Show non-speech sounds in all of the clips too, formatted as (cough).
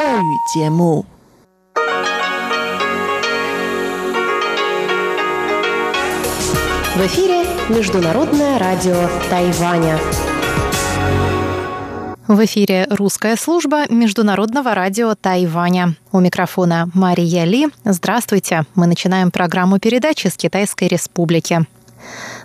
В эфире Международное радио Тайваня. В эфире русская служба Международного радио Тайваня. У микрофона Мария Ли. Здравствуйте. Мы начинаем программу передачи с Китайской Республики.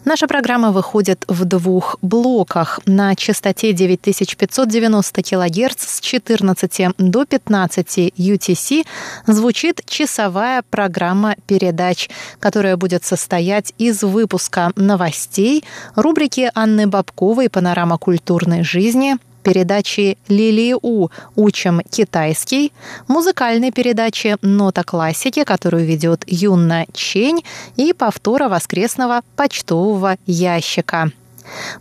Наша программа выходит в двух блоках. На частоте 9590 кГц с 14 до 15 UTC звучит часовая программа передач, которая будет состоять из выпуска новостей, рубрики Анны Бабковой «Панорама культурной жизни», передачи «Лилии У. Учим китайский», музыкальной передачи «Нота классики», которую ведет Юнна Чень, и повтора воскресного почтового ящика.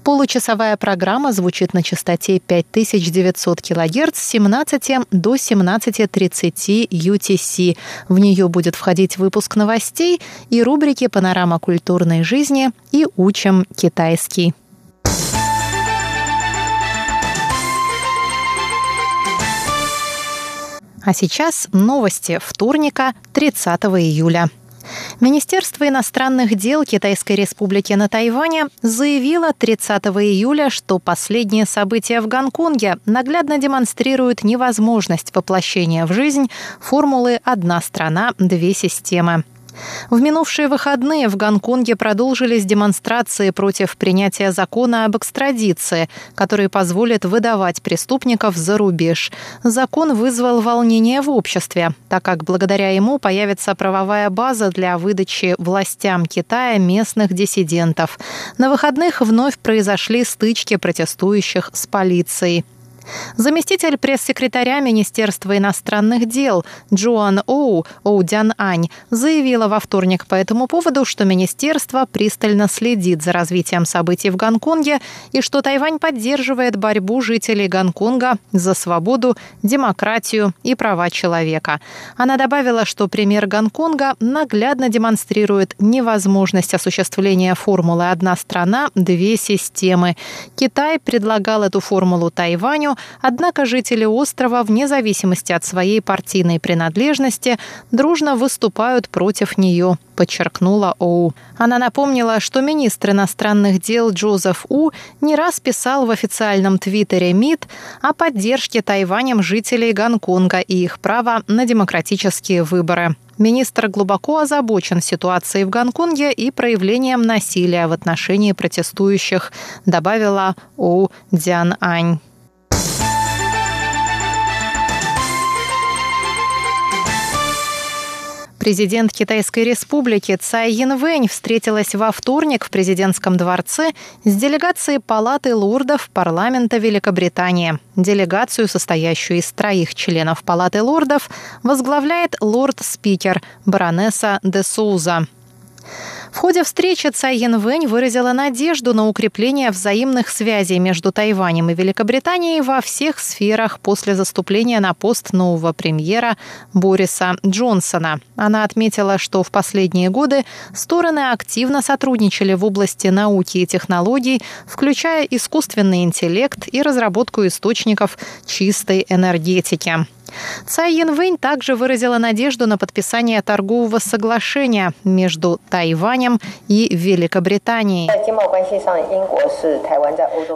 Получасовая программа звучит на частоте 5900 кГц с 17 до 17.30 UTC. В нее будет входить выпуск новостей и рубрики «Панорама культурной жизни» и «Учим китайский». А сейчас новости вторника, 30 июля. Министерство иностранных дел Китайской Республики на Тайване заявило 30 июля, что последние события в Гонконге наглядно демонстрируют невозможность воплощения в жизнь формулы «одна страна, две системы». В минувшие выходные в Гонконге продолжились демонстрации против принятия закона об экстрадиции, который позволит выдавать преступников за рубеж. Закон вызвал волнение в обществе, так как благодаря ему появится правовая база для выдачи властям Китая местных диссидентов. На выходных вновь произошли стычки протестующих с полицией. Заместитель пресс-секретаря Министерства иностранных дел Джоан Оу Оудян Ань заявила во вторник по этому поводу, что министерство пристально следит за развитием событий в Гонконге и что Тайвань поддерживает борьбу жителей Гонконга за свободу, демократию и права человека. Она добавила, что пример Гонконга наглядно демонстрирует невозможность осуществления формулы «одна страна, две системы». Китай предлагал эту формулу Тайваню, однако жители острова, вне зависимости от своей партийной принадлежности, дружно выступают против нее, подчеркнула Оу. Она напомнила, что министр иностранных дел Джозеф У не раз писал в официальном твиттере МИД о поддержке Тайванем жителей Гонконга и их права на демократические выборы. Министр глубоко озабочен ситуацией в Гонконге и проявлением насилия в отношении протестующих, добавила Оу Дзян Ань. Президент Китайской республики Цай Янвэнь встретилась во вторник в президентском дворце с делегацией Палаты лордов парламента Великобритании. Делегацию, состоящую из троих членов Палаты лордов, возглавляет лорд-спикер баронесса де Соуза. В ходе встречи Цай Янвэнь выразила надежду на укрепление взаимных связей между Тайванем и Великобританией во всех сферах после заступления на пост нового премьера Бориса Джонсона. Она отметила, что в последние годы стороны активно сотрудничали в области науки и технологий, включая искусственный интеллект и разработку источников чистой энергетики. Цай Янвэнь также выразила надежду на подписание торгового соглашения между Тайванем и Великобританией.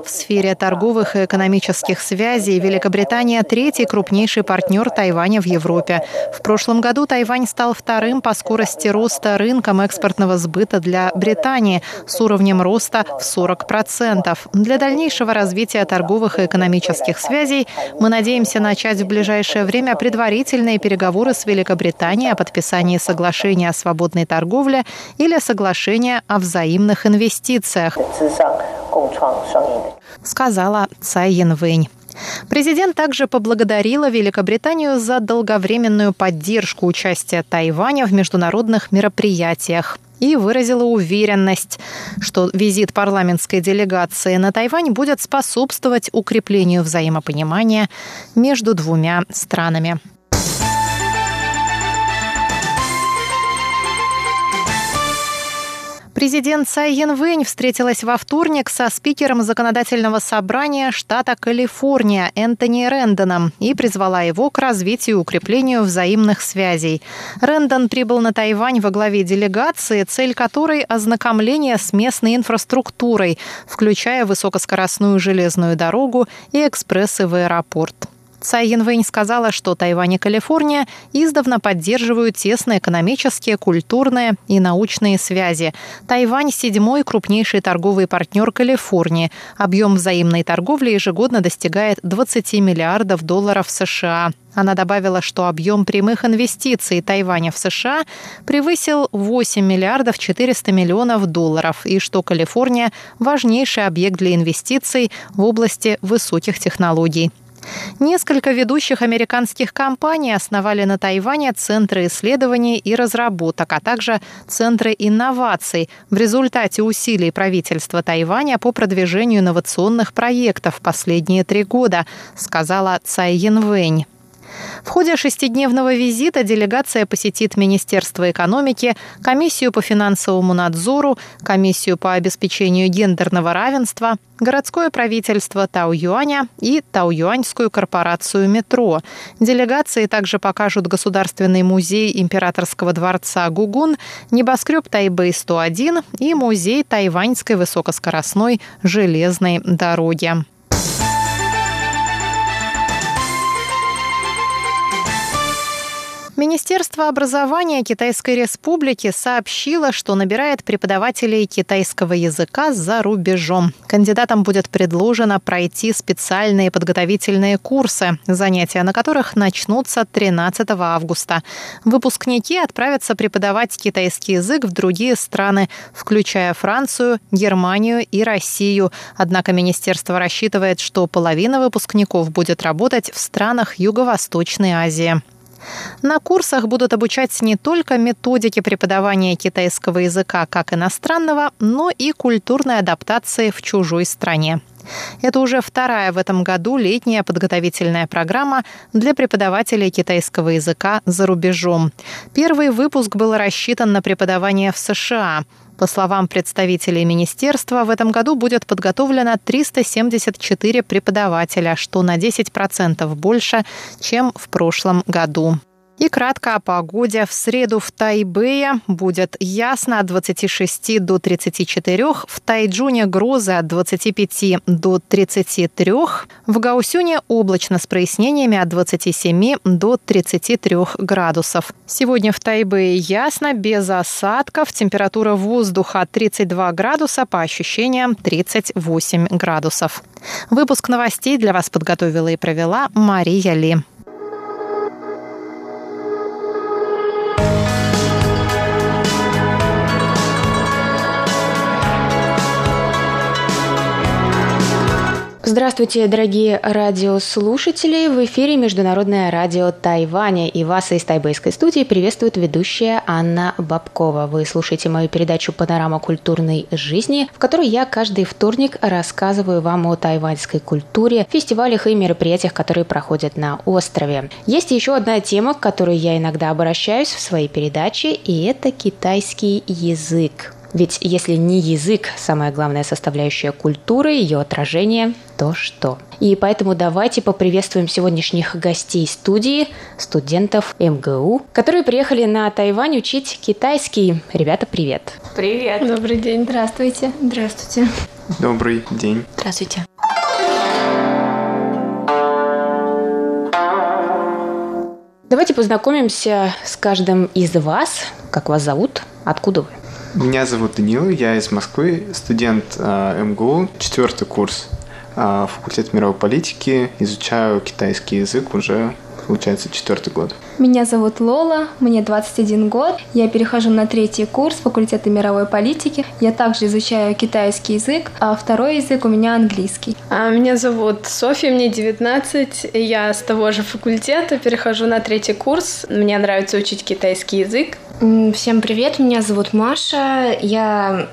В сфере торговых и экономических связей Великобритания – третий крупнейший партнер Тайваня в Европе. В прошлом году Тайвань стал вторым по скорости роста рынком экспортного сбыта для Британии с уровнем роста в 40%. Для дальнейшего развития торговых и экономических связей мы надеемся начать в ближайшее время предварительные переговоры с Великобританией о подписании соглашения о свободной торговле или соглашения о взаимных инвестициях, сказала Цай Янвэнь. Президент также поблагодарила Великобританию за долговременную поддержку участия Тайваня в международных мероприятиях и выразила уверенность, что визит парламентской делегации на Тайвань будет способствовать укреплению взаимопонимания между двумя странами. Президент Цай Янвэнь встретилась во вторник со спикером законодательного собрания штата Калифорния Энтони Рэндоном и призвала его к развитию и укреплению взаимных связей. Рэндон прибыл на Тайвань во главе делегации, цель которой – ознакомление с местной инфраструктурой, включая высокоскоростную железную дорогу и экспрессы в аэропорт. Цай Янвэнь сказала, что Тайвань и Калифорния издавна поддерживают тесные экономические, культурные и научные связи. Тайвань – седьмой крупнейший торговый партнер Калифорнии. Объем взаимной торговли ежегодно достигает 20 миллиардов долларов США. Она добавила, что объем прямых инвестиций Тайваня в США превысил 8 миллиардов 400 миллионов долларов и что Калифорния – важнейший объект для инвестиций в области высоких технологий. Несколько ведущих американских компаний основали на Тайване центры исследований и разработок, а также центры инноваций в результате усилий правительства Тайваня по продвижению инновационных проектов последние три года, сказала Цай Янвэнь. В ходе шестидневного визита делегация посетит Министерство экономики, Комиссию по финансовому надзору, Комиссию по обеспечению гендерного равенства, городское правительство Тау-Юаня и Тау-Юаньскую корпорацию «Метро». Делегации также покажут Государственный музей императорского дворца Гугун, небоскреб Тайбэй-101 и музей тайваньской высокоскоростной железной дороги. Министерство образования Китайской Республики сообщило, что набирает преподавателей китайского языка за рубежом. Кандидатам будет предложено пройти специальные подготовительные курсы, занятия на которых начнутся 13 августа. Выпускники отправятся преподавать китайский язык в другие страны, включая Францию, Германию и Россию. Однако министерство рассчитывает, что половина выпускников будет работать в странах Юго-Восточной Азии. На курсах будут обучать не только методики преподавания китайского языка как иностранного, но и культурной адаптации в чужой стране. Это уже вторая в этом году летняя подготовительная программа для преподавателей китайского языка за рубежом. Первый выпуск был рассчитан на преподавание в США. По словам представителей министерства, в этом году будет подготовлено 374 преподавателя, что на 10% больше, чем в прошлом году. И кратко о погоде. В среду в Тайбэе будет ясно от 26 до 34, в Тайджуне грозы от 25 до 33, в Гаусюне облачно с прояснениями от 27 до 33 градусов. Сегодня в Тайбэе ясно, без осадков, температура воздуха 32 градуса, по ощущениям 38 градусов. Выпуск новостей для вас подготовила и провела Мария Ли. Здравствуйте, дорогие радиослушатели! В эфире Международное радио Тайваня и вас из тайбэйской студии приветствует ведущая Анна Бабкова. Вы слушаете мою передачу «Панорама культурной жизни», в которой я каждый вторник рассказываю вам о тайваньской культуре, фестивалях и мероприятиях, которые проходят на острове. Есть еще одна тема, к которой я иногда обращаюсь в своей передаче, и это китайский язык. Ведь если не язык самая главная составляющая культуры, ее отражение, то что? И поэтому давайте поприветствуем сегодняшних гостей студии, студентов МГУ, которые приехали на Тайвань учить китайский. Ребята, привет! Привет! Добрый день! Здравствуйте! Здравствуйте! Добрый день! Здравствуйте! Давайте познакомимся с каждым из вас. Как вас зовут? Откуда вы? Меня зовут Данил, я из Москвы, студент э, МГУ, четвертый курс э, факультет мировой политики, изучаю китайский язык уже получается, четвертый год. Меня зовут Лола, мне 21 год. Я перехожу на третий курс факультета мировой политики. Я также изучаю китайский язык, а второй язык у меня английский. А меня зовут Софья, мне 19. Я с того же факультета перехожу на третий курс. Мне нравится учить китайский язык. Всем привет, меня зовут Маша. Я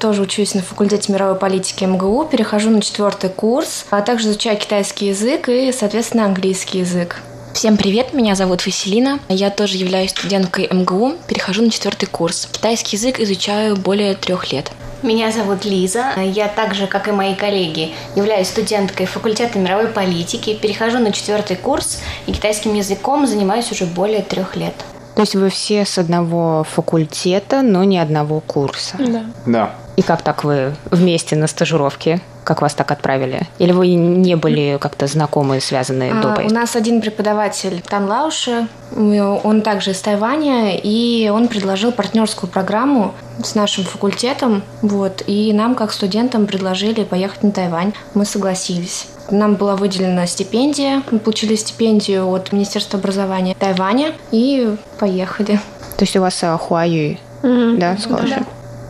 тоже учусь на факультете мировой политики МГУ, перехожу на четвертый курс, а также изучаю китайский язык и, соответственно, английский язык. Всем привет, меня зовут Василина. Я тоже являюсь студенткой МГУ, перехожу на четвертый курс. Китайский язык изучаю более трех лет. Меня зовут Лиза. Я так же, как и мои коллеги, являюсь студенткой факультета мировой политики, перехожу на четвертый курс и китайским языком занимаюсь уже более трех лет. То есть вы все с одного факультета, но не одного курса? Да. Да. И как так вы вместе на стажировке? Как вас так отправили? Или вы не были как-то знакомы, связаны А, до у поездки? нас один преподаватель Тан Лауши, он также из Тайваня, и он предложил партнерскую программу с нашим факультетом, вот, и нам, как студентам, предложили поехать на Тайвань. Мы согласились. Нам была выделена стипендия, мы получили стипендию от Министерства образования Тайваня и поехали. То есть у вас а, Хуаюй, Мгм. да, scholarship?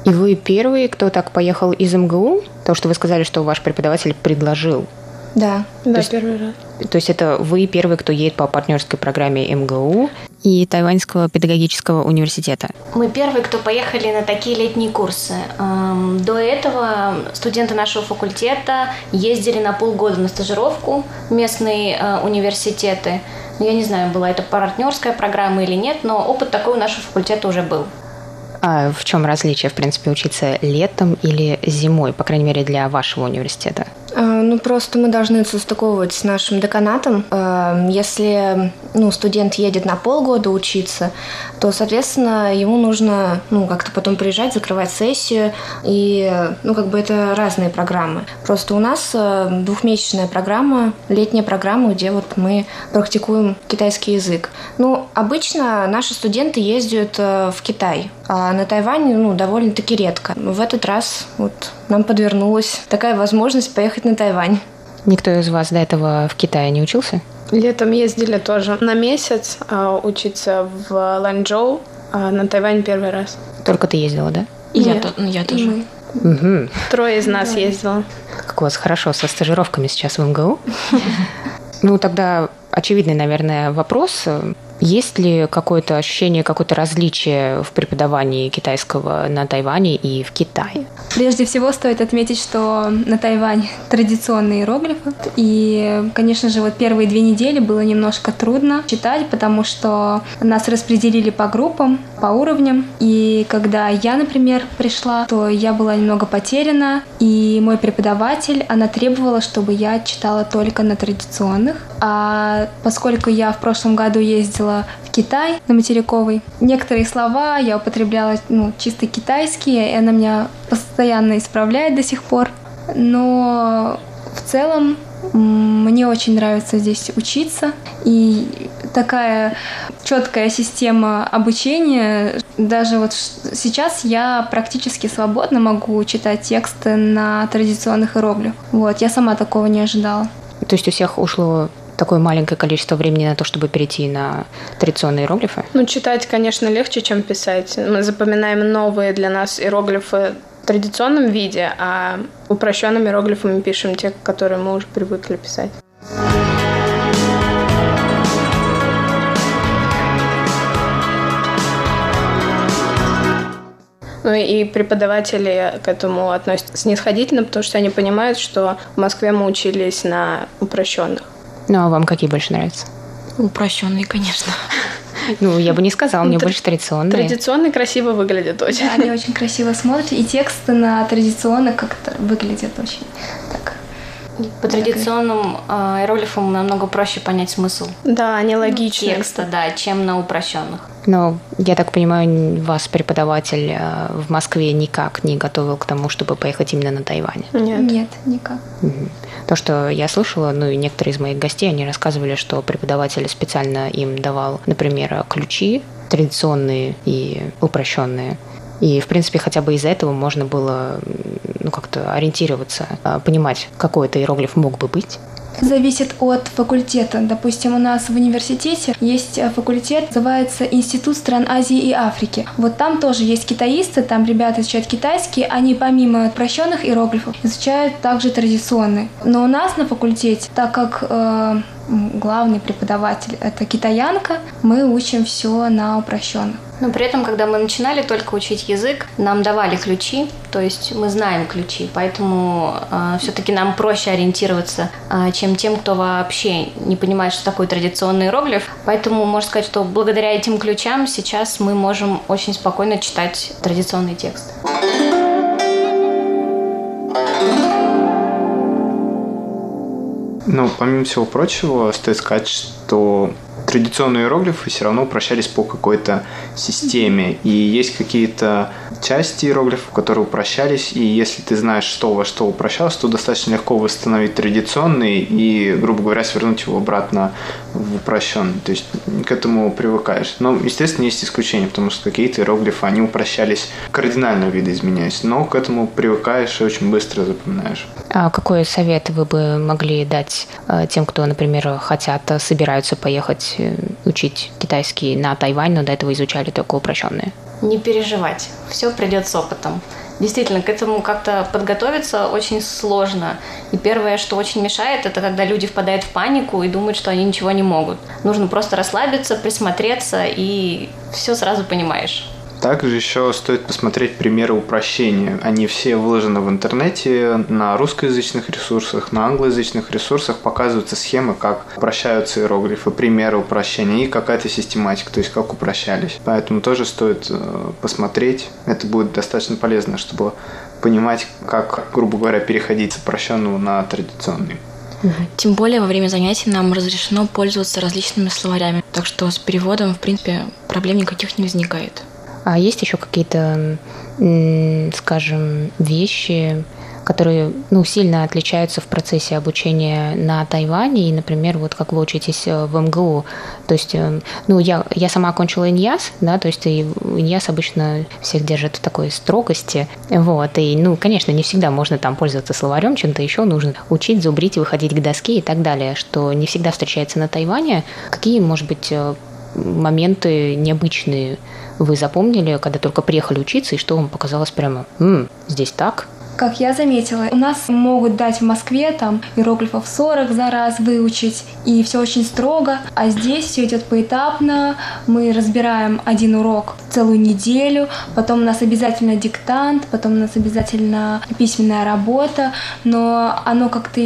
И вы первый, кто так поехал из МГУ? Потому что вы сказали, что ваш преподаватель предложил. Да. Да, есть- первый раз. То есть это вы первый, кто едет по партнерской программе МГУ и Тайваньского педагогического университета. Мы первые, кто поехали на такие летние курсы. Эм, До этого студенты нашего факультета ездили на полгода на стажировку в местные э, университеты. Ну, Я не знаю, была это партнерская программа или нет, но опыт такой у нашего факультета уже был. А в чем различие, в принципе, учиться летом или зимой, по крайней мере, для вашего университета? А, Ну, просто мы должны состыковывать с нашим деканатом. А, Если ну, студент едет на полгода учиться, то, соответственно, ему нужно ну, как-то потом приезжать, закрывать сессию. И, ну, как бы это разные программы. Просто у нас э, двухмесячная программа, летняя программа, где вот мы практикуем китайский язык. Ну, обычно наши студенты ездят в Китай, а на Тайвань, ну, довольно-таки редко. В этот раз вот нам подвернулась такая возможность поехать на Тайвань. Никто из вас до этого в Китае не учился? Летом ездили тоже на месяц а, учиться в Ланчжоу, а на Тайвань первый раз. Только ты ездила, да? И я, то- ну, я тоже. Угу. Трое из нас ездило. Как у вас хорошо со стажировками сейчас в МГУ. (laughs) Ну, тогда очевидный, наверное, вопрос. Есть ли какое-то ощущение, какое-то различие в преподавании китайского на Тайване и в Китае? Прежде всего стоит отметить, что на Тайвань традиционные иероглифы. И, конечно же, вот первые две недели было немножко трудно читать, потому что нас распределили по группам, по уровням. И когда я, например, пришла, то я была немного потеряна. И мой преподаватель, она требовала, чтобы я читала только на традиционных. А поскольку я в прошлом году ездила в Китай на материковый, некоторые слова я употребляла ну, чисто китайские, и она меня постоянно исправляет до сих пор. Но в целом мне очень нравится здесь учиться. И такая четкая система обучения. Даже вот сейчас я практически свободно могу читать тексты на традиционных иероглифах. Вот, я сама такого не ожидала. То есть у всех ушло такое маленькое количество времени на то, чтобы перейти на традиционные иероглифы? Ну, читать, конечно, легче, чем писать. Мы запоминаем новые для нас иероглифы в традиционном виде, а упрощенными иероглифами пишем те, которые мы уже привыкли писать. Ну и преподаватели к этому относятся снисходительно, потому что они понимают, что в Москве мы учились на упрощенных. Ну, а вам какие больше нравятся? Упрощенный, конечно. (laughs) Ну, я бы не сказала, мне Тр- больше традиционные. Традиционно красиво выглядят очень. Они очень красиво смотрят, и тексты на традиционных как-то выглядят очень так. По традиционным э, иероглифам намного проще понять смысл Да, они логичные. текста, да, чем на упрощенных. Но, я так понимаю, вас преподаватель э, в Москве никак не готовил к тому, чтобы поехать именно на Тайвань. Нет. Нет, никак. То, что я слышала, ну и некоторые из моих гостей, они рассказывали, что преподаватель специально им давал, например, ключи традиционные и упрощенные. И, в принципе, хотя бы из-за этого можно было ну, как-то ориентироваться, а, понимать, какой это иероглиф мог бы быть. Зависит от факультета. Допустим, у нас в университете есть э, факультет, называется Институт стран Азии и Африки. Вот там тоже есть китаисты, там ребята изучают китайский, они помимо упрощенных иероглифов изучают также традиционные. Но у нас на факультете, так как э, главный преподаватель это китаянка, мы учим все на упрощенных. Но при этом, когда мы начинали только учить язык, нам давали ключи, то есть мы знаем ключи, поэтому э, все-таки нам проще ориентироваться, э, чем тем, кто вообще не понимает, что такое традиционный иероглиф. Поэтому можно сказать, что благодаря этим ключам сейчас мы можем очень спокойно читать традиционный текст. Ну, помимо всего прочего, стоит сказать, что традиционные иероглифы все равно упрощались по какой-то системе. И есть какие-то части иероглифов, которые упрощались, и если ты знаешь, что во что упрощалось, то достаточно легко восстановить традиционный и, грубо говоря, свернуть его обратно в упрощенный. То есть к этому привыкаешь. Но, естественно, есть исключения, потому что какие-то иероглифы, они упрощались кардинально видоизменяясь, но к этому привыкаешь и очень быстро запоминаешь. А какой совет вы бы могли дать э, тем, кто, например, хотят, собираются поехать учить китайский на Тайвань, но до этого изучали только упрощенные? Не переживать. Все придет с опытом. Действительно, к этому как-то подготовиться очень сложно. И первое, что очень мешает, это когда люди впадают в панику и думают, что они ничего не могут. Нужно просто расслабиться, присмотреться, и все сразу понимаешь. Также еще стоит посмотреть примеры упрощения. Они все выложены в интернете, на русскоязычных ресурсах, на англоязычных ресурсах показываются схемы, как упрощаются иероглифы, примеры упрощения и какая-то систематика, то есть как упрощались. Поэтому тоже стоит э, посмотреть. Это будет достаточно полезно, чтобы понимать, как, грубо говоря, переходить с упрощенного на традиционный. Тем более во время занятий нам разрешено пользоваться различными словарями, так что с переводом, в принципе, проблем никаких не возникает. А есть еще какие-то, скажем, вещи, которые ну, сильно отличаются в процессе обучения на Тайване, и, например, вот как вы учитесь э, в МГУ. То есть, э, ну, я, я сама окончила ИНьяС, да, то есть и ИНьяС обычно всех держит в такой строгости, вот, и, ну, конечно, не всегда можно там пользоваться словарем, чем-то еще нужно учить, зубрить, выходить к доске и так далее, что не всегда встречается на Тайване. Какие, может быть, э, моменты необычные вы запомнили, когда только приехали учиться, и что вам показалось прямо, М, здесь так? Как я заметила, у нас могут дать в Москве там иероглифов 40 за раз выучить, и все очень строго, а здесь все идет поэтапно, мы разбираем один урок целую неделю, потом у нас обязательно диктант, потом у нас обязательно письменная работа, но оно как-то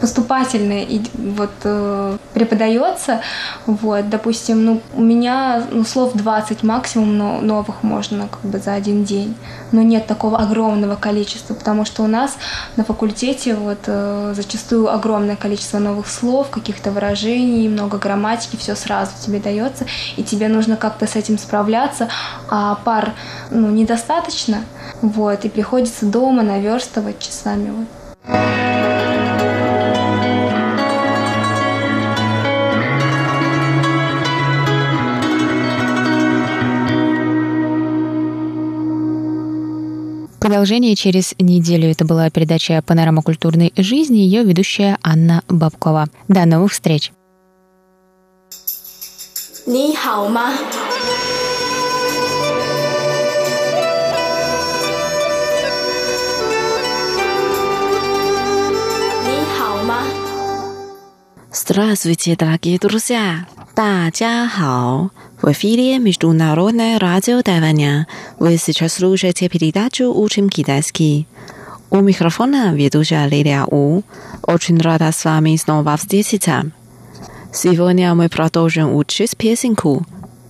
поступательно и вот э, преподается, вот, допустим, ну, у меня ну, слов 20 максимум но новых можно как бы за один день, но нет такого огромного количества, потому что у нас на факультете вот э, зачастую огромное количество новых слов, каких-то выражений, много грамматики, все сразу тебе дается, и тебе нужно как-то с этим справляться, а пар, ну, недостаточно, вот, и приходится дома наверстывать часами, вот. Продолжение через неделю. Это была передача «Панорама культурной жизни», ее ведущая Анна Бабкова. До новых встреч! 你好吗？ ？Здравствуйте, дорогие друзья! 大家好！В эфире Международное радио Тайваня. Вы сейчас слушаете передачу «Учим китайский». У микрофона ведущая Лилия У. Очень рада с вами снова встретиться. Сегодня мы продолжим учить песенку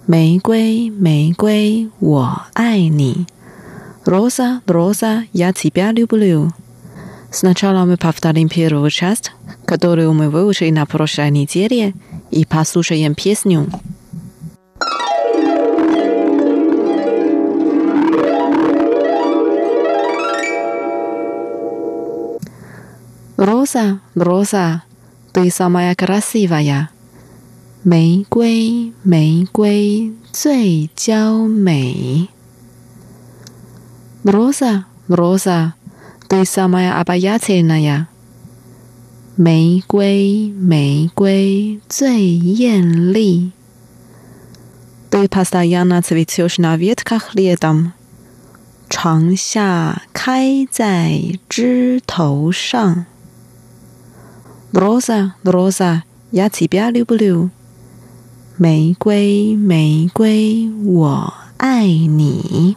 «玫瑰，玫瑰，我爱你». Роза, Роза, я тебя люблю. Сначала мы повторим первую часть, которую мы выучили на прошлой неделе, и послушаем песню. Роза, Роза, ты самая красивая. 玫瑰，玫瑰最娇美。Роза, Роза, ты самая обаятельная. 玫瑰，玫瑰最艳丽。Ты постоянно цветешь на ветках летом，长夏开在枝头上。Роза, Роза, я тебя люблю. 玫瑰，玫瑰，我爱你。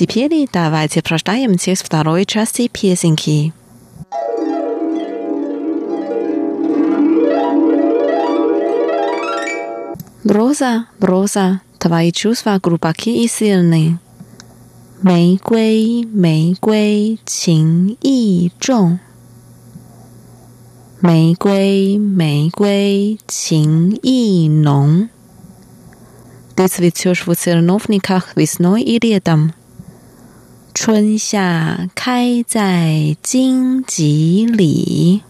Теперь давайте прочитаем текст второй части песенки. Роза, роза, твои чувства глубоки и сильны. 玫瑰，玫瑰，情意重。玫瑰，玫瑰，情意浓。Ты цветешь в терновниках весной и летом. 春夏开在荆棘里。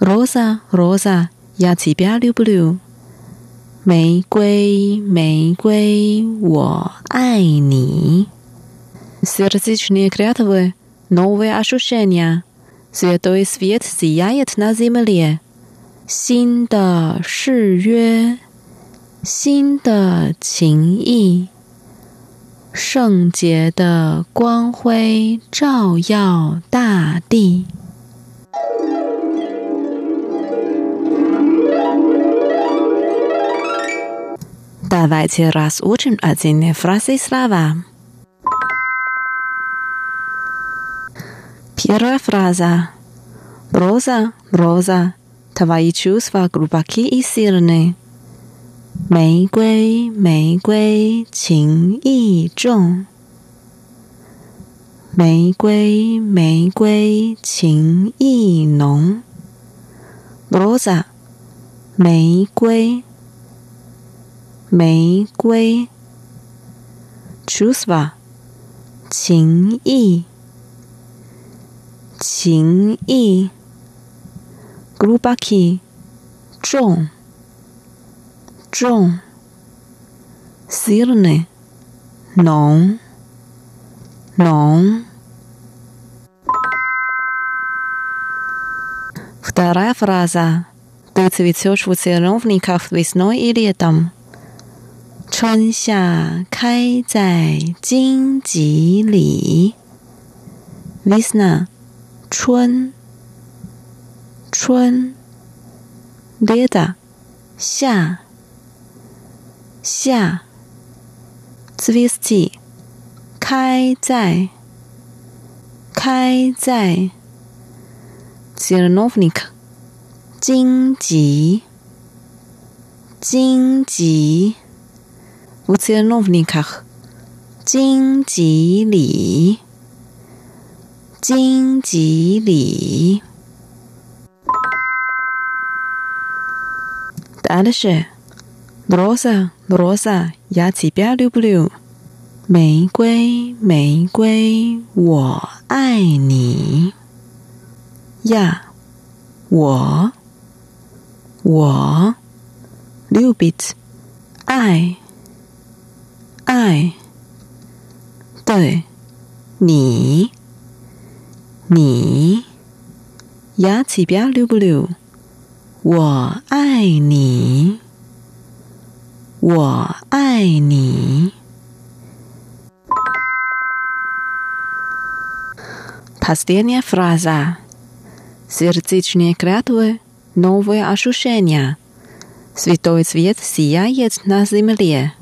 Роза, роза, я тебя люблю。玫瑰，玫瑰，我爱你。Сердечные клятвы, новые ощущения. Святой свет сияет на земле. 新的誓约，新的情谊。 圣洁的光辉照耀大地。Давайте разучим один фразы слова. Первая фраза. Роза, роза, твои чувства глубоки и сильны. 玫瑰，玫瑰情意重。玫瑰，玫瑰情意浓。rosa，玫瑰，玫瑰。chusva，情意，情意。glubaki，重。重，сильный，浓，浓。Вторая фраза. Ты цветешь в терновниках весной и летом. 春夏开在荆棘里。Весна，春，春。Лето，夏。 夏，zvesti，开在，开在，zelenovnik，荆棘，荆棘，vzelenovnik，荆棘里，荆棘里。答案是。Rosa, Rosa, 牙齿不要溜不溜。玫瑰，玫瑰，我爱你。呀，我，我，Little bit，爱，爱，对，你，你，牙齿不要溜不溜。我爱你。我爱你。Последняя фраза. Сердечные клятвы, новые ощущения. Святой свет сияет на земле.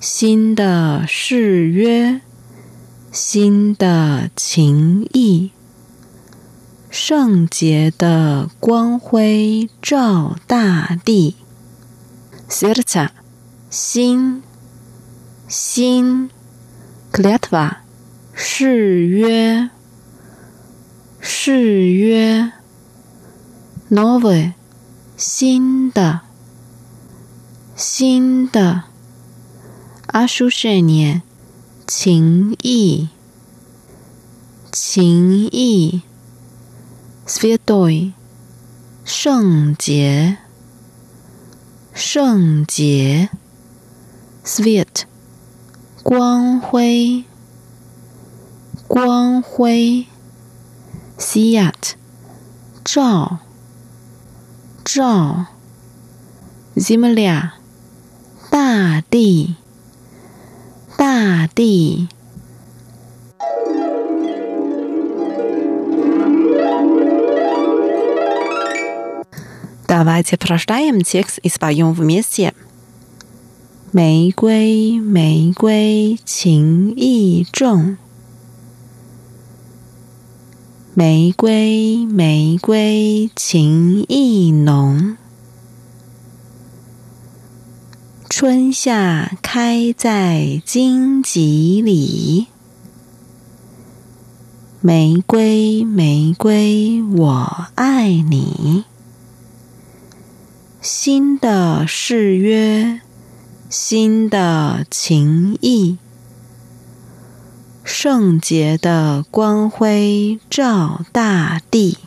新的誓约，新的情谊，圣洁的光辉照大地。 Serca，心，心，Klятва，誓约，誓约，Новое，新的，新的。阿舒圣年，情谊，情谊，Svetoy，圣洁， 圣洁，Svet，光辉，光辉，Siat，照，照，Zimlia，大地。大地。Давайте прочитаем текст и споем вместе. 玫瑰，玫瑰，情意重。玫瑰，玫瑰，情意浓。春夏开在荆棘里，玫瑰，玫瑰，我爱你。 新的誓约，新的情谊，圣洁的光辉照大地。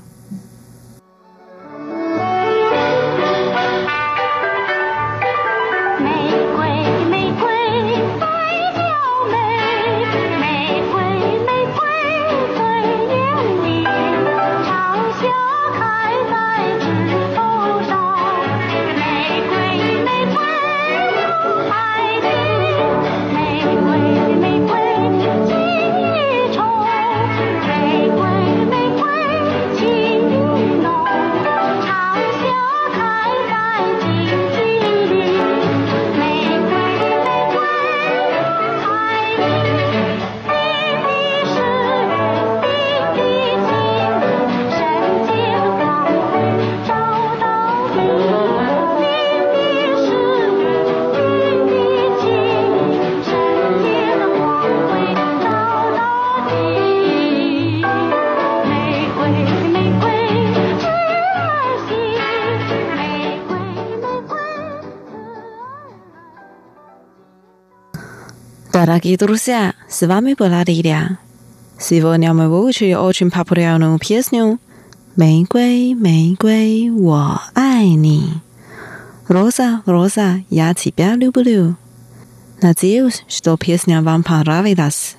Дорогие друзья, с вами была Лилия. Сегодня мы выучили очень популярную песню «Мейгуэй, мейгуэй, я ай «Роза, роза, я тебя люблю». Надеюсь, что песня вам понравилась.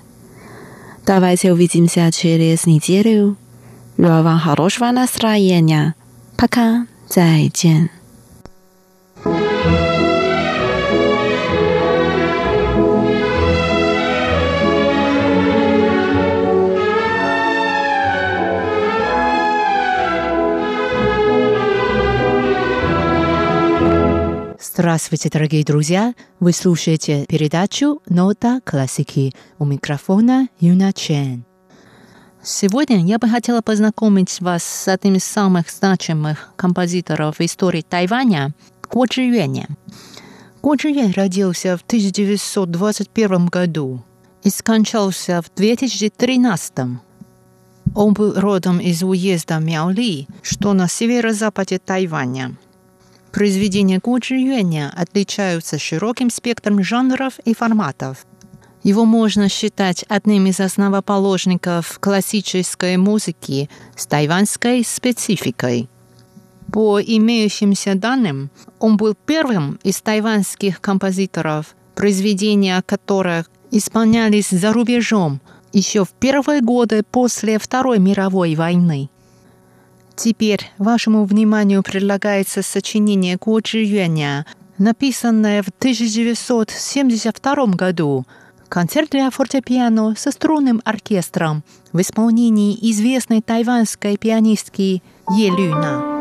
Давайте увидимся через неделю. Желаю вам хорошего настроения. Пока, 再见。Здравствуйте, дорогие друзья! Вы слушаете передачу «Нота классики» у микрофона Юна Чен. Сегодня я бы хотела познакомить вас с одним из самых значимых композиторов истории Тайваня – Ко Чжи Юэнем. Ко Чжи Юэн родился в 1921 году и скончался в 2013. Он был родом из уезда Мяули, что на северо-западе Тайваня – Произведения Гу Юэня отличаются широким спектром жанров и форматов. Его можно считать одним из основоположников классической музыки с тайваньской спецификой. По имеющимся данным, он был первым из тайваньских композиторов, произведения которых исполнялись за рубежом еще в первые годы после Второй мировой войны. Теперь вашему вниманию предлагается сочинение Ко Чжи Юэня, написанное в 1972 году, концерт для фортепиано со струнным оркестром в исполнении известной тайваньской пианистки Е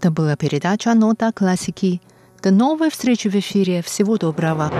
Это была передача «Нота классики». До новой встречи в эфире. Всего доброго.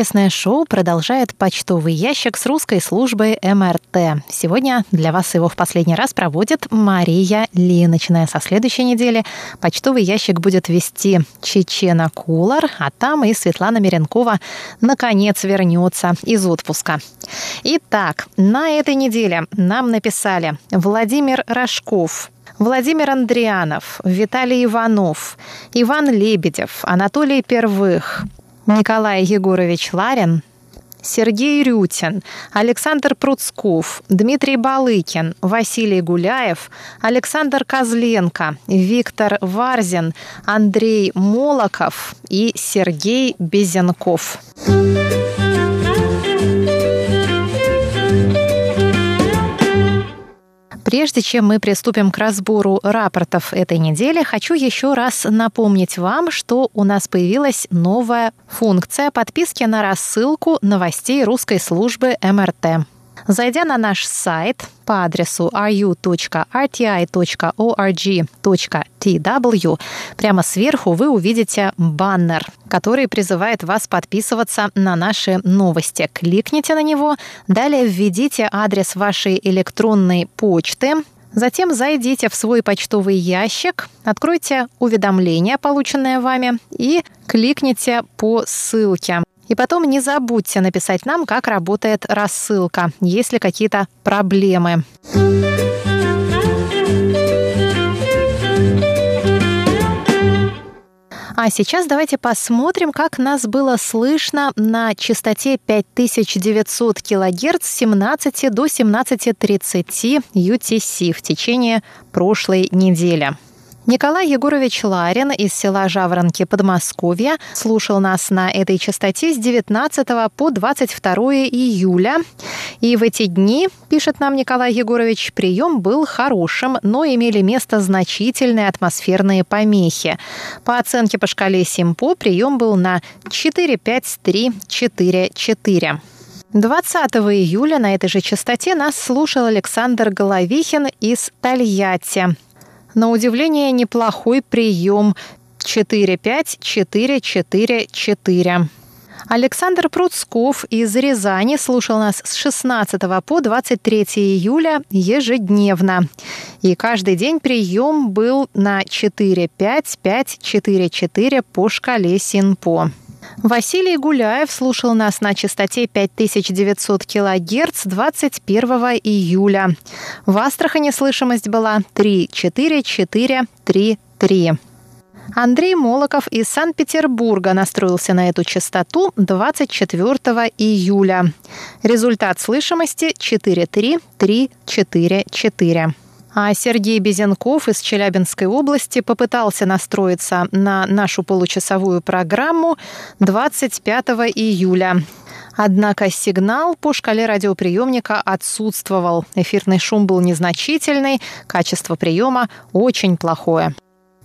Воскресное шоу продолжает почтовый ящик с русской службой МРТ. Сегодня для вас его в последний раз проводит Мария Ли. Начиная со следующей недели, почтовый ящик будет вести Чечена Кулар, а там и Светлана Меренкова наконец вернется из отпуска. Итак, на этой неделе нам написали Владимир Рожков, Владимир Андрианов, Виталий Иванов, Иван Лебедев, Анатолий Первых, Николай Егорович Ларин, Сергей Рютин, Александр Пруцков, Дмитрий Балыкин, Василий Гуляев, Александр Козленко, Виктор Варзин, Андрей Молоков и Сергей Безенков. Прежде чем мы приступим к разбору рапортов этой недели, хочу еще раз напомнить вам, что у нас появилась новая функция подписки на рассылку новостей русской службы МРТ. Зайдя на наш сайт по адресу ru.rti.org.tw, прямо сверху вы увидите баннер, который призывает вас подписываться на наши новости. Кликните на него, далее введите адрес вашей электронной почты, Затем зайдите в свой почтовый ящик, откройте уведомление, полученное вами, и кликните по ссылке. И потом не забудьте написать нам, как работает рассылка, есть ли какие-то проблемы. А сейчас давайте посмотрим, как нас было слышно на частоте 5900 кГц с 17 до 17.30 UTC в течение прошлой недели. Николай Егорович Ларин из села Жаворонки Подмосковья слушал нас на этой частоте с 19 по 22 июля. И в эти дни, пишет нам Николай Егорович, прием был хорошим, но имели место значительные атмосферные помехи. По оценке по шкале Симпо прием был на 4-5-3-4-4. 20 июля на этой же частоте нас слушал Александр Головихин из Тольятти. На удивление, неплохой прием 4-5-4-4-4. Александр Пруцков из Рязани слушал нас с 16 по 23 июля ежедневно. И каждый день прием был на 4-5-5-4-4 по шкале Синпо. Василий Гуляев слушал нас на частоте 5900 кГц 21 июля. В Астрахани слышимость была 3-4-4-3-3. Андрей Молоков из Санкт-Петербурга настроился на эту частоту 24 июля. Результат слышимости 4-3-3-4-4. А Сергей Безенков из Челябинской области попытался настроиться на нашу получасовую программу 25 июля. Однако сигнал по шкале радиоприемника отсутствовал. Эфирный шум был незначительный, качество приема очень плохое.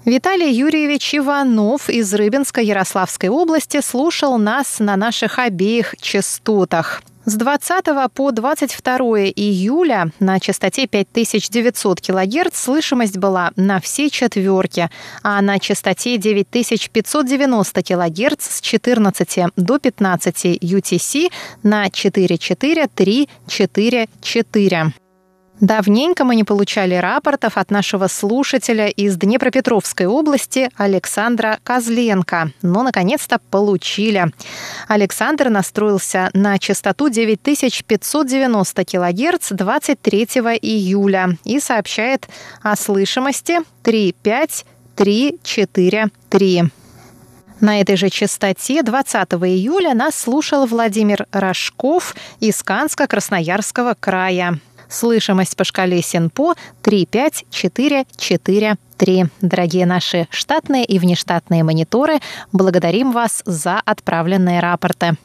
Виталий Юрьевич Иванов из Рыбинской Ярославской области слушал нас на наших обеих частотах – с 20 по 22 июля на частоте 5900 кГц слышимость была на все четверки, а на частоте 9590 кГц с 14 до 15 UTC на 44344. Давненько мы не получали рапортов от нашего слушателя из Днепропетровской области Александра Козленко, но наконец-то получили. Александр настроился на частоту 9590 кГц 23 июля и сообщает о слышимости 35343. На этой же частоте 20 июля нас слушал Владимир Рожков из Канско-Красноярского края. Слышимость по шкале Синпо 35443. Дорогие наши штатные и внештатные мониторы, благодарим вас за отправленные рапорты.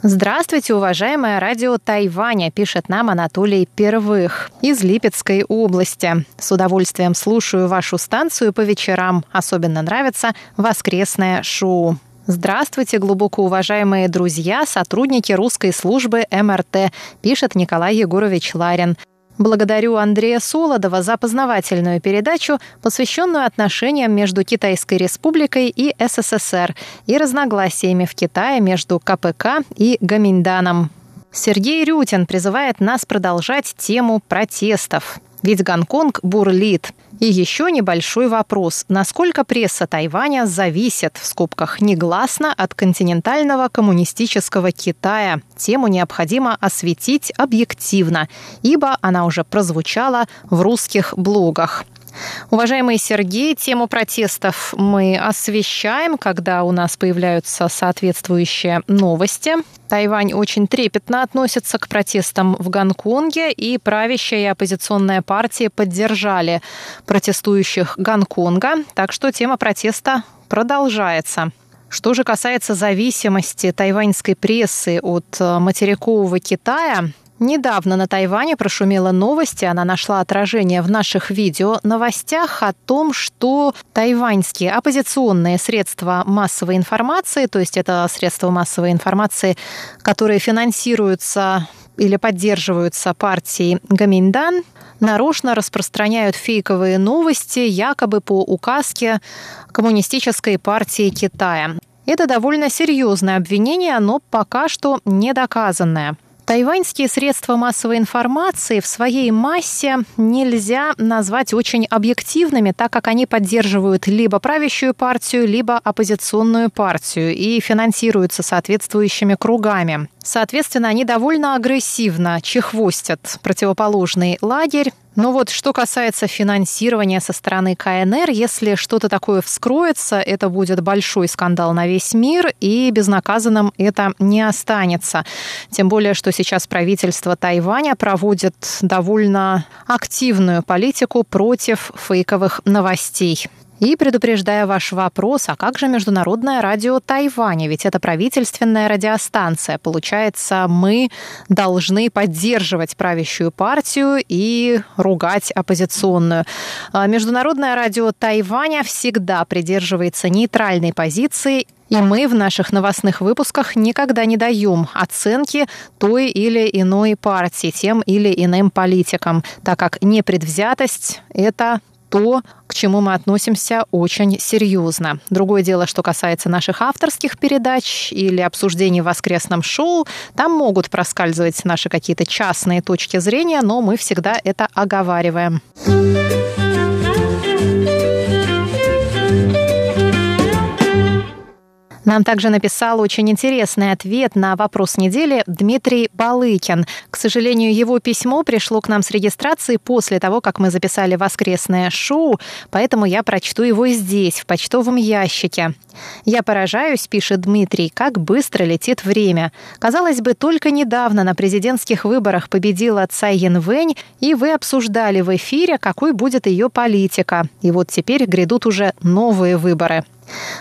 Здравствуйте, уважаемое радио Тайваня, пишет нам Анатолий Первых из Липецкой области. С удовольствием слушаю вашу станцию по вечерам. Особенно нравится воскресное шоу. Здравствуйте, глубоко уважаемые друзья, сотрудники русской службы МРТ, пишет Николай Егорович Ларин. Благодарю Андрея Солодова за познавательную передачу, посвященную отношениям между Китайской Республикой и СССР и разногласиями в Китае между КПК и Гаминьданом. Сергей Рютин призывает нас продолжать тему протестов. Ведь Гонконг бурлит. И еще небольшой вопрос. Насколько пресса Тайваня зависит, в скобках, негласно от континентального коммунистического Китая? Тему необходимо осветить объективно, ибо она уже прозвучала в русских блогах. Уважаемый Сергей, тему протестов мы освещаем, когда у нас появляются соответствующие новости. Тайвань очень трепетно относится к протестам в Гонконге, и правящая и оппозиционная партии поддержали протестующих Гонконга, так что тема протеста продолжается. Что же касается зависимости тайваньской прессы от э, материкового Китая, Недавно на Тайване прошумела новость, и она нашла отражение в наших видео новостях о том, что тайваньские оппозиционные средства массовой информации, то есть это средства массовой информации, которые финансируются или поддерживаются партией Гаминдан, нарочно распространяют фейковые новости якобы по указке Коммунистической партии Китая. Это довольно серьезное обвинение, но пока что не доказанное. Тайваньские средства массовой информации в своей массе нельзя назвать очень объективными, так как они поддерживают либо правящую партию, либо оппозиционную партию и финансируются соответствующими кругами. Соответственно, они довольно агрессивно чехвостят противоположный лагерь, но вот что касается финансирования со стороны КНР, если что-то такое вскроется, это будет большой скандал на весь мир, и безнаказанным это не останется. Тем более, что сейчас правительство Тайваня проводит довольно активную политику против фейковых новостей. И предупреждая ваш вопрос, а как же Международное радио Тайваня? Ведь это правительственная радиостанция. Получается, мы должны поддерживать правящую партию и ругать оппозиционную. А Международное радио Тайваня всегда придерживается нейтральной позиции и мы в наших новостных выпусках никогда не даем оценки той или иной партии, тем или иным политикам, так как непредвзятость – это то, к чему мы относимся очень серьезно. Другое дело, что касается наших авторских передач или обсуждений в воскресном шоу, там могут проскальзывать наши какие-то частные точки зрения, но мы всегда это оговариваем. Нам также написал очень интересный ответ на вопрос недели Дмитрий Балыкин. К сожалению, его письмо пришло к нам с регистрацией после того, как мы записали воскресное шоу, поэтому я прочту его здесь, в почтовом ящике. «Я поражаюсь», — пишет Дмитрий, — «как быстро летит время. Казалось бы, только недавно на президентских выборах победила Цай Янвэнь, и вы обсуждали в эфире, какой будет ее политика. И вот теперь грядут уже новые выборы».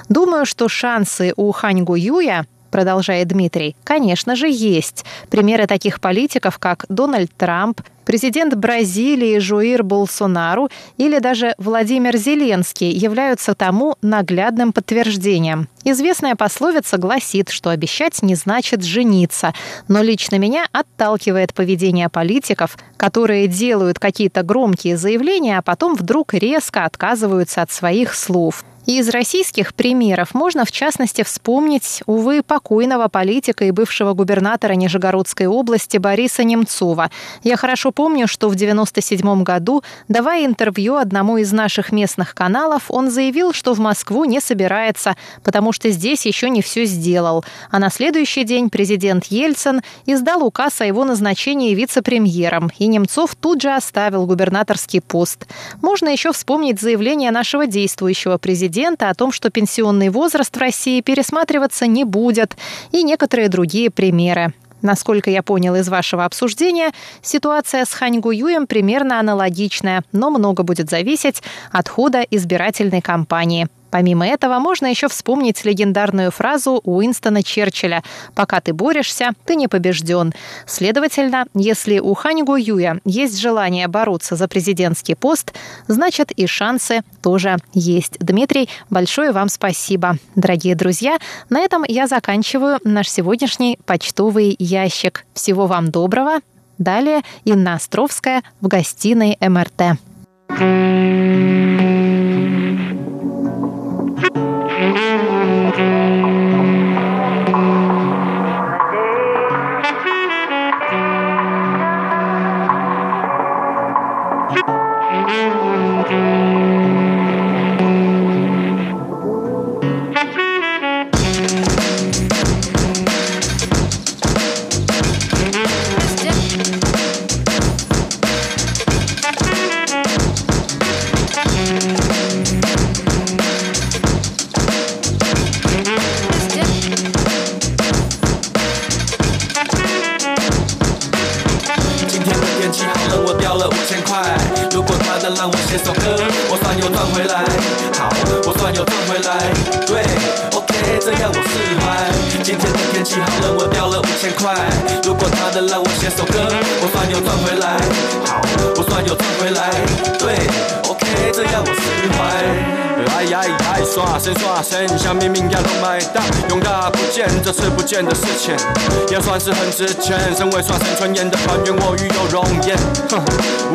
Думаю, что шансы у Ханьгу Юя продолжает Дмитрий, конечно же, есть. Примеры таких политиков, как Дональд Трамп, президент Бразилии Жуир Болсонару или даже Владимир Зеленский являются тому наглядным подтверждением. Известная пословица гласит, что обещать не значит жениться, но лично меня отталкивает поведение политиков, которые делают какие-то громкие заявления, а потом вдруг резко отказываются от своих слов. Из российских примеров можно, в частности, вспомнить, увы, покойного политика и бывшего губернатора Нижегородской области Бориса Немцова. Я хорошо помню, что в 1997 году, давая интервью одному из наших местных каналов, он заявил, что в Москву не собирается, потому что здесь еще не все сделал. А на следующий день президент Ельцин издал указ о его назначении вице-премьером, и Немцов тут же оставил губернаторский пост. Можно еще вспомнить заявление нашего действующего президента президента о том, что пенсионный возраст в России пересматриваться не будет, и некоторые другие примеры. Насколько я понял из вашего обсуждения, ситуация с Ханьгуюем примерно аналогичная, но много будет зависеть от хода избирательной кампании. Помимо этого, можно еще вспомнить легендарную фразу Уинстона Черчилля «Пока ты борешься, ты не побежден». Следовательно, если у Ханьгу Юя есть желание бороться за президентский пост, значит и шансы тоже есть. Дмитрий, большое вам спасибо. Дорогие друзья, на этом я заканчиваю наш сегодняшний почтовый ящик. Всего вам доброго. Далее Инна Островская в гостиной МРТ. 这算是很值钱。身为刷生存演的团员，我与有容颜。哼，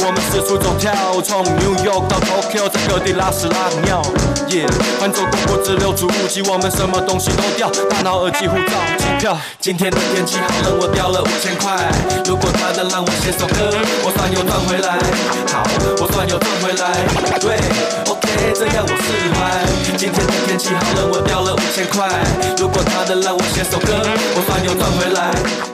我们四处走跳，从 New York 到 Tokyo，在各地拉屎拉尿。耶，换做公不自留主物机，我们什么东西都掉，大脑、耳机、护照、机票。今天的天气好冷，我掉了五千块。如果他能让我写首歌，我算又赚回来。好，我算又赚回来。对，OK，这样我释怀。今天的天气好冷，我掉了五千块。如果他能让我写首歌，我把牛赚回来。